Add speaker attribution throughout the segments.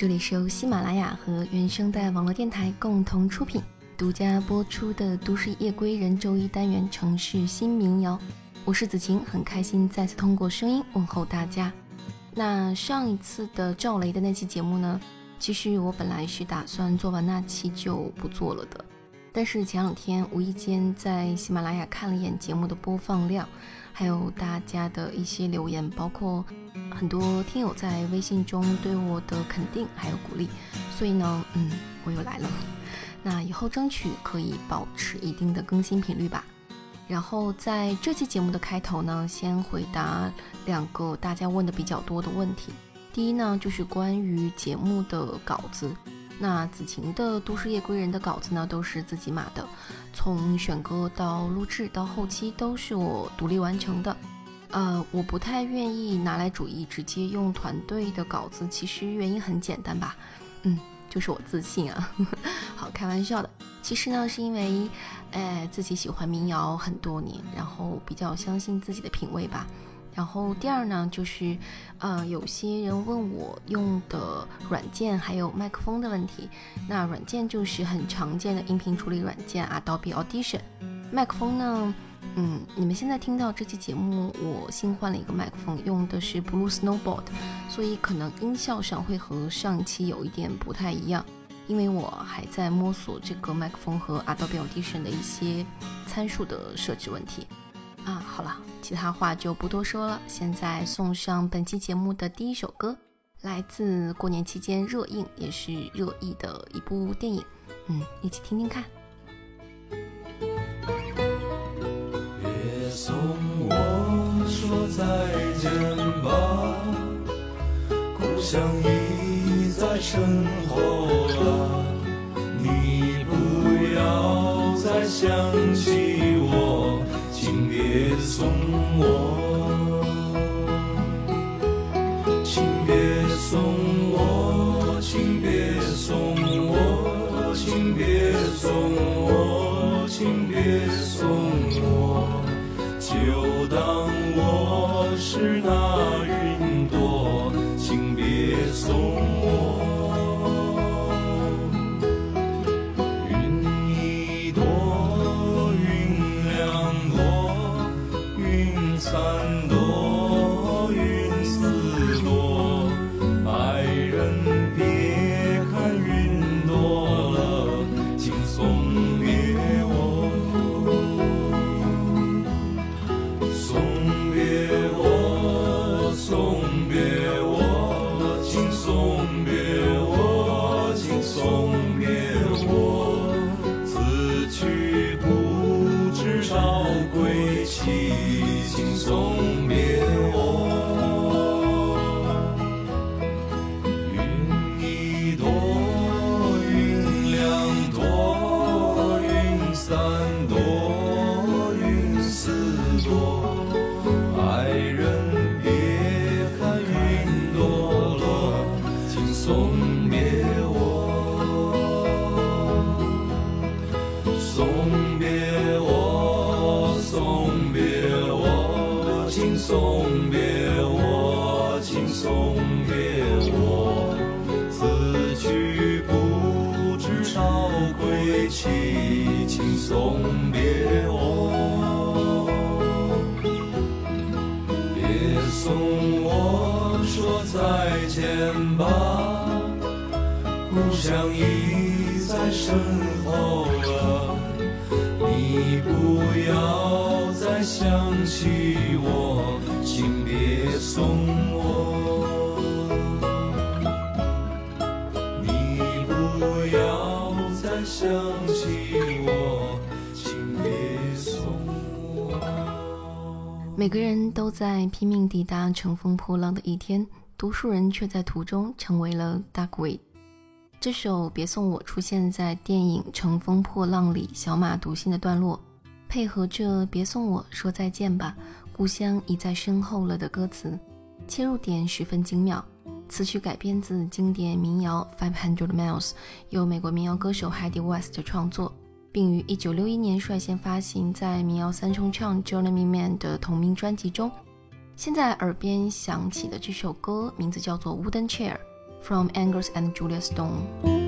Speaker 1: 这里是由喜马拉雅和原声带网络电台共同出品、独家播出的《都市夜归人》周一单元城市新民谣。我是子晴，很开心再次通过声音问候大家。那上一次的赵雷的那期节目呢，其实我本来是打算做完那期就不做了的，但是前两天无意间在喜马拉雅看了一眼节目的播放量，还有大家的一些留言，包括。很多听友在微信中对我的肯定还有鼓励，所以呢，嗯，我又来了。那以后争取可以保持一定的更新频率吧。然后在这期节目的开头呢，先回答两个大家问的比较多的问题。第一呢，就是关于节目的稿子。那子晴的《都市夜归人》的稿子呢，都是自己码的，从选歌到录制到后期都是我独立完成的。呃，我不太愿意拿来主义，直接用团队的稿子。其实原因很简单吧，嗯，就是我自信啊。好，开玩笑的。其实呢，是因为，哎，自己喜欢民谣很多年，然后比较相信自己的品味吧。然后第二呢，就是，呃，有些人问我用的软件还有麦克风的问题。那软件就是很常见的音频处理软件，Adobe Audition。麦克风呢？嗯，你们现在听到这期节目，我新换了一个麦克风，用的是 Blue Snowboard，所以可能音效上会和上一期有一点不太一样，因为我还在摸索这个麦克风和 Adobe Audition 的一些参数的设置问题。啊，好了，其他话就不多说了，现在送上本期节目的第一首歌，来自过年期间热映也是热议的一部电影，嗯，一起听听看。
Speaker 2: 别送我说再见吧，故乡已在身后了。你不要再想那故乡已在身后了，你不要再想起我，请别送我，你不要再想起我。
Speaker 1: 请别送我每个人都在拼命抵达乘风破浪的一天，多数人却在途中成为了 Duckweed。这首《别送我》出现在电影《乘风破浪》里小马读信的段落，配合着“别送我说再见吧，故乡已在身后了”的歌词，切入点十分精妙。词曲改编自经典民谣《Five Hundred Miles》，由美国民谣歌手 Heidi West 创作。并于1961年率先发行在民谣三重唱《Journey Man》的同名专辑中。现在耳边响起的这首歌名字叫做《Wooden Chair》，from Angus and Julia Stone.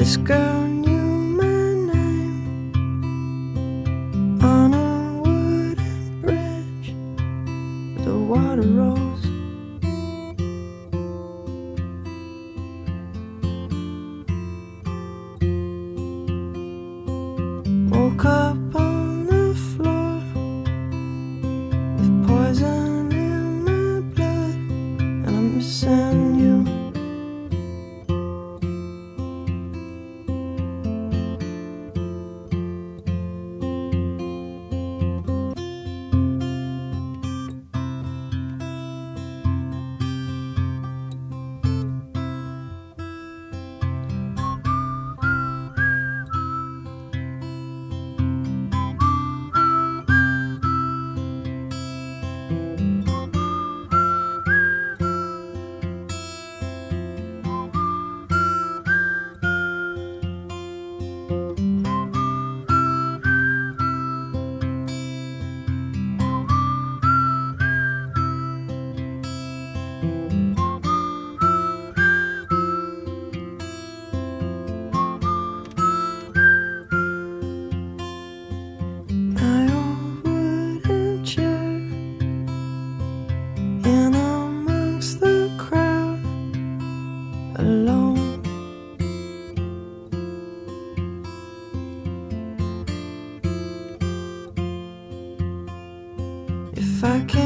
Speaker 3: This girl If I can't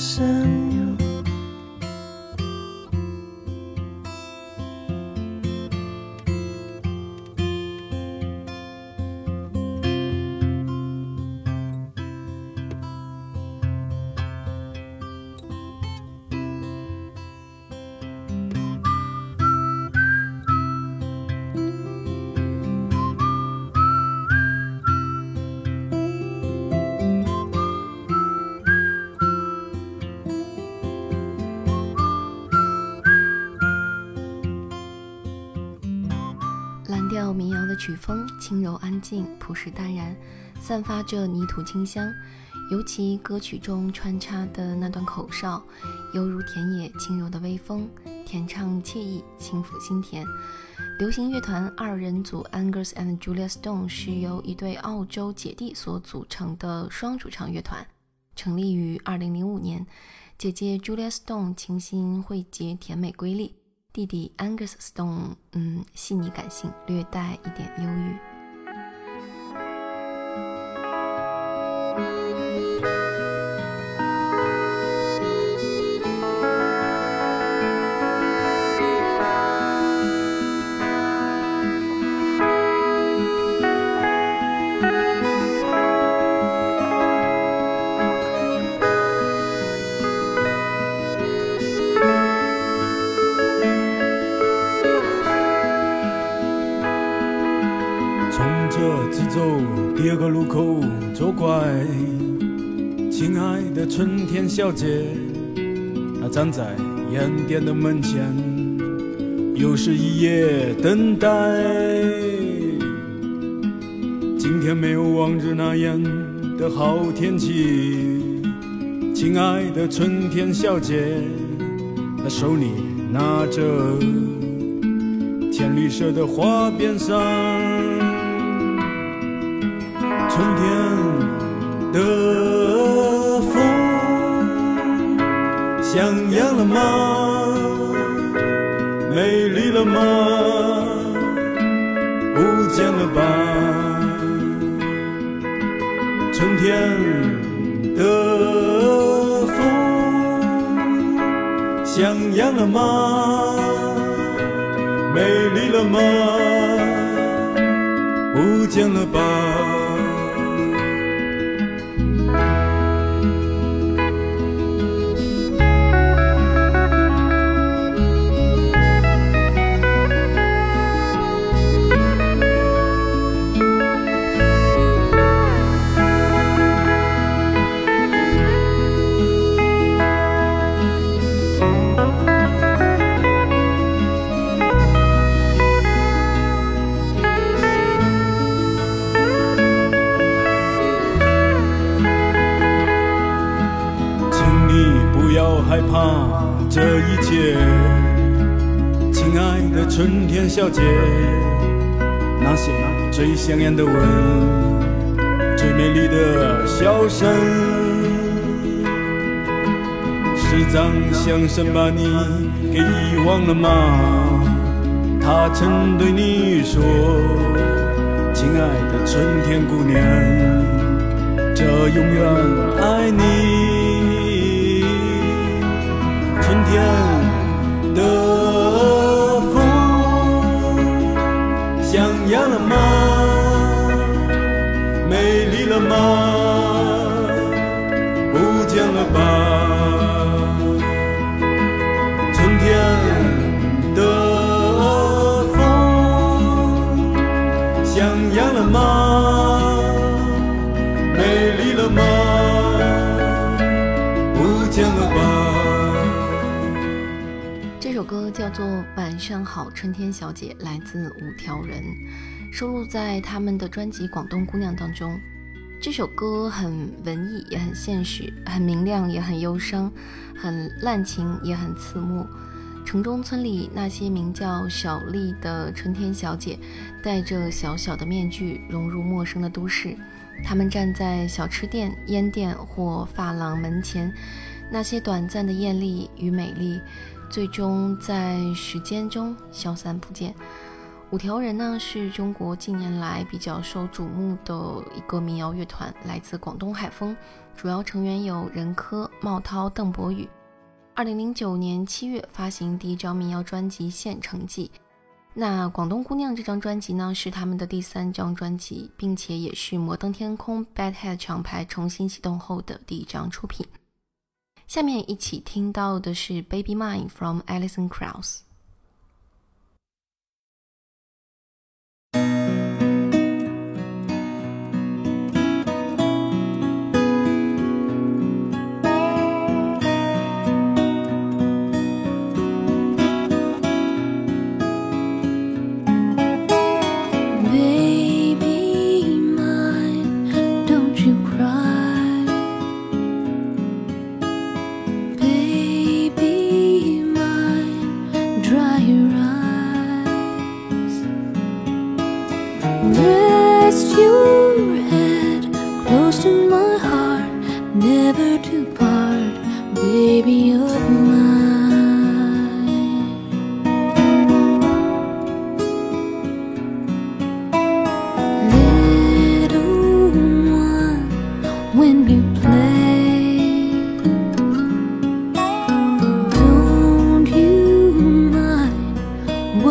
Speaker 1: innocent 曲风轻柔安静、朴实淡然，散发着泥土清香。尤其歌曲中穿插的那段口哨，犹如田野轻柔的微风，甜唱惬意，轻抚心田。流行乐团二人组 Angus and Julia Stone 是由一对澳洲姐弟所组成的双主唱乐团，成立于2005年。姐姐 Julia Stone 清新慧洁、甜美瑰丽，弟弟 Angus Stone 嗯细腻感性，略带一点忧郁。
Speaker 4: 走，第二个路口左拐。亲爱的春天小姐，她站在烟店的门前，又是一夜等待。今天没有往日那样的好天气，亲爱的春天小姐，她手里拿着浅绿色的花边伞，春天的风像样了吗？美丽了吗？不见了吧？春天的风像样了吗？美丽了吗？不见了吧？春天小姐，那些最香艳的吻，最美丽的笑声，是张相声把你给遗忘了吗？他曾对你说，亲爱的春天姑娘。这永远爱你。春天的吗？不见了吧？春天的风像样了吗？美丽了吗？不见了吧？
Speaker 1: 这首歌叫做《晚上好，春天小姐》，来自五条人，收录在他们的专辑《广东姑娘》当中。这首歌很文艺，也很现实，很明亮，也很忧伤，很滥情，也很刺目。城中村里那些名叫小丽的春天小姐，戴着小小的面具，融入陌生的都市。她们站在小吃店、烟店或发廊门前，那些短暂的艳丽与美丽，最终在时间中消散不见。五条人呢，是中国近年来比较受瞩目的一个民谣乐团，来自广东海丰，主要成员有任科、茂涛、邓博宇。二零零九年七月发行第一张民谣专辑《县城记》。那《广东姑娘》这张专辑呢，是他们的第三张专辑，并且也是摩登天空 Bad Head 厂牌重新启动后的第一张出品。下面一起听到的是《Baby Mine》from Alison Krauss。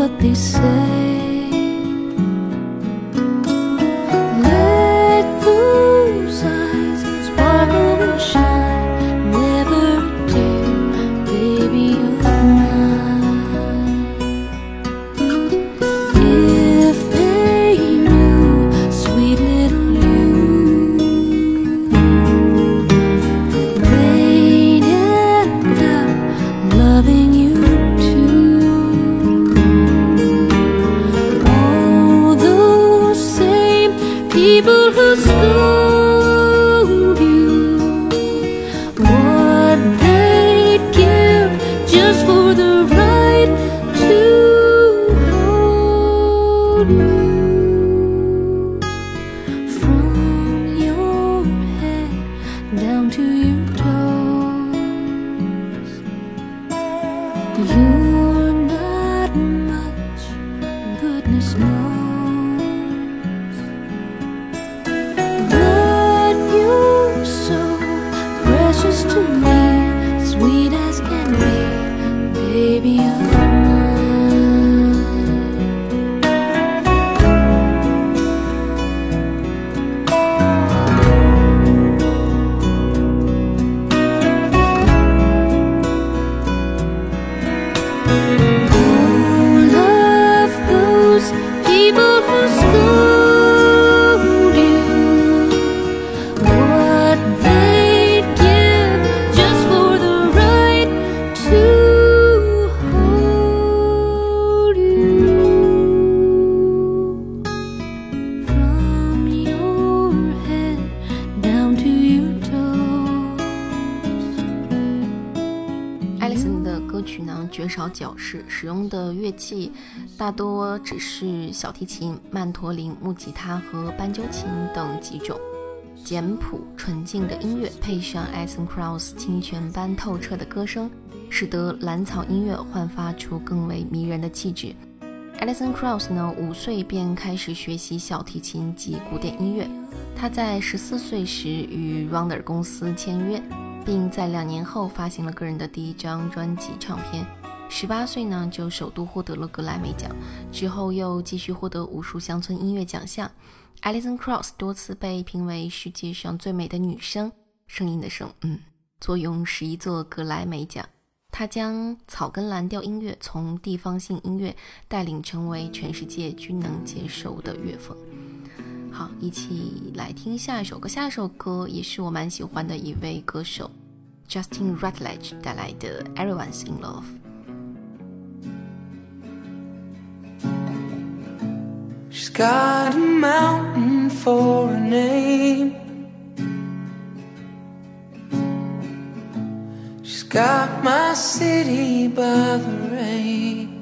Speaker 5: What they say? You
Speaker 1: 使用的乐器大多只是小提琴、曼陀林、木吉他和斑鸠琴等几种。简朴纯净的音乐，配上 Alison Krauss 清泉般透彻的歌声，使得蓝草音乐焕发出更为迷人的气质。Alison Krauss 呢，五岁便开始学习小提琴及古典音乐。他在十四岁时与 Rounder 公司签约，并在两年后发行了个人的第一张专辑唱片。十八岁呢，就首度获得了格莱美奖，之后又继续获得无数乡村音乐奖项。Alison Krauss 多次被评为世界上最美的女声，声音的声，嗯，坐拥十一座格莱美奖。她将草根蓝调音乐从地方性音乐带领成为全世界均能接受的乐风。好，一起来听下一首歌。下一首歌也是我蛮喜欢的一位歌手 Justin Rutledge 带来的《Everyone's in Love》。
Speaker 6: She's got a mountain for a name. She's got my city by the rain.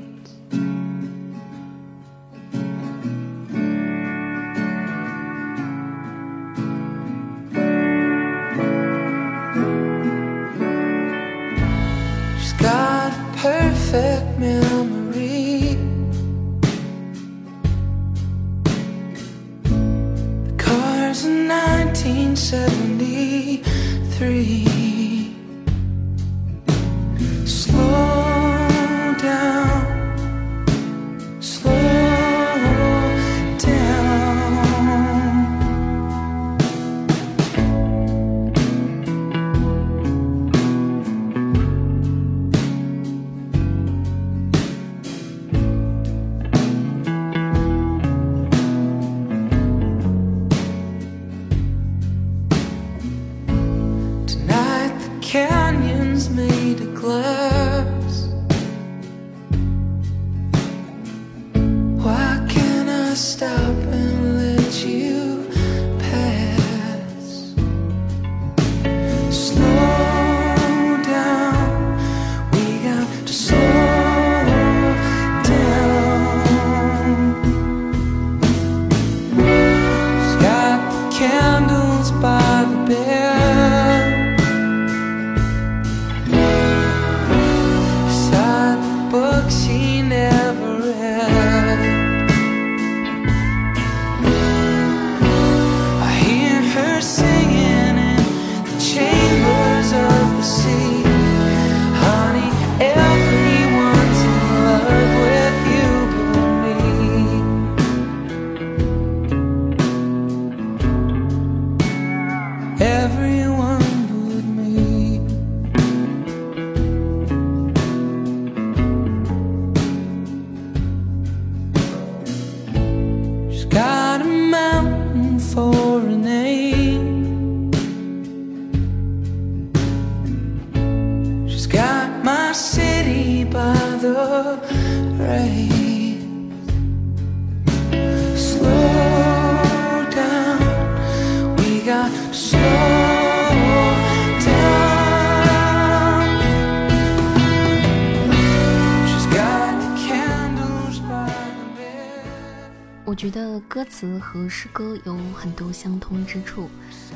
Speaker 1: 觉得歌词和诗歌有很多相通之处，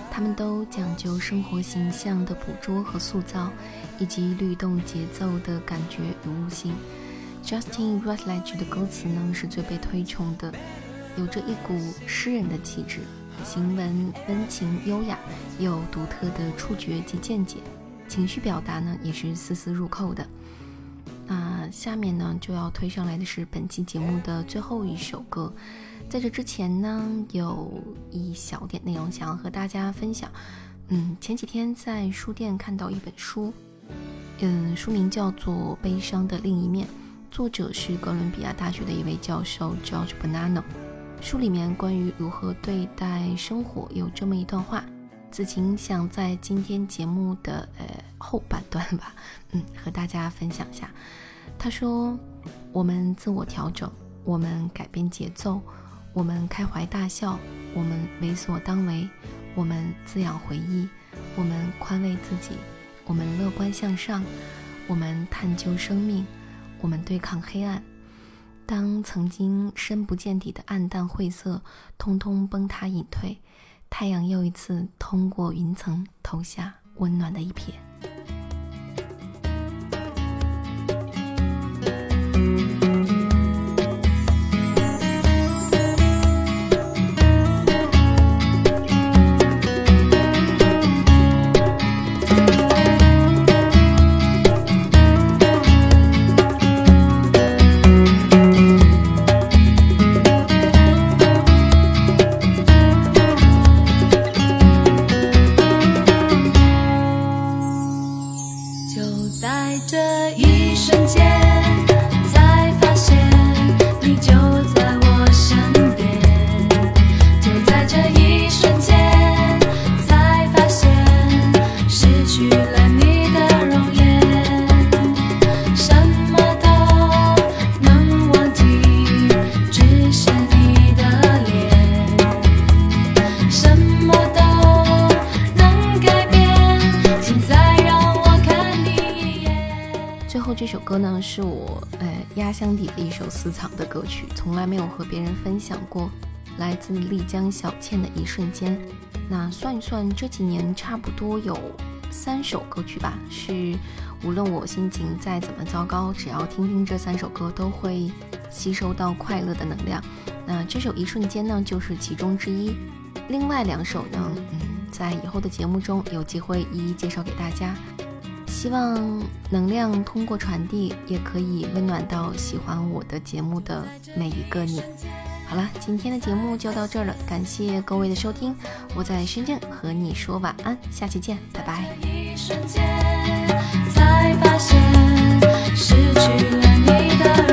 Speaker 1: 他们都讲究生活形象的捕捉和塑造，以及律动节奏的感觉与悟性。Justin Rutledge 的歌词呢是最被推崇的，有着一股诗人的气质，行文温情优雅，有独特的触觉及见解，情绪表达呢也是丝丝入扣的。那下面呢就要推上来的是本期节目的最后一首歌，在这之前呢有一小点内容想要和大家分享。嗯，前几天在书店看到一本书，嗯，书名叫做《悲伤的另一面》，作者是哥伦比亚大学的一位教授 George Bonanno。书里面关于如何对待生活有这么一段话，子晴想在今天节目的呃后半段吧，嗯，和大家分享一下。他说：“我们自我调整，我们改变节奏，我们开怀大笑，我们为所当为，我们滋养回忆，我们宽慰自己，我们乐观向上，我们探究生命，我们对抗黑暗。当曾经深不见底的暗淡晦涩通通崩塌隐退，太阳又一次通过云层投下温暖的一瞥。”最后这首歌呢，是我呃压箱底的一首私藏的歌曲，从来没有和别人分享过。来自丽江小倩的一瞬间。那算一算，这几年差不多有三首歌曲吧，是无论我心情再怎么糟糕，只要听听这三首歌，都会吸收到快乐的能量。那这首一瞬间呢，就是其中之一。另外两首呢，嗯，在以后的节目中有机会一一介绍给大家。希望能量通过传递，也可以温暖到喜欢我的节目的每一个你。好了，今天的节目就到这儿了，感谢各位的收听，我在深圳和你说晚安，下期见，拜拜。
Speaker 7: 一瞬间才发现失去了你的。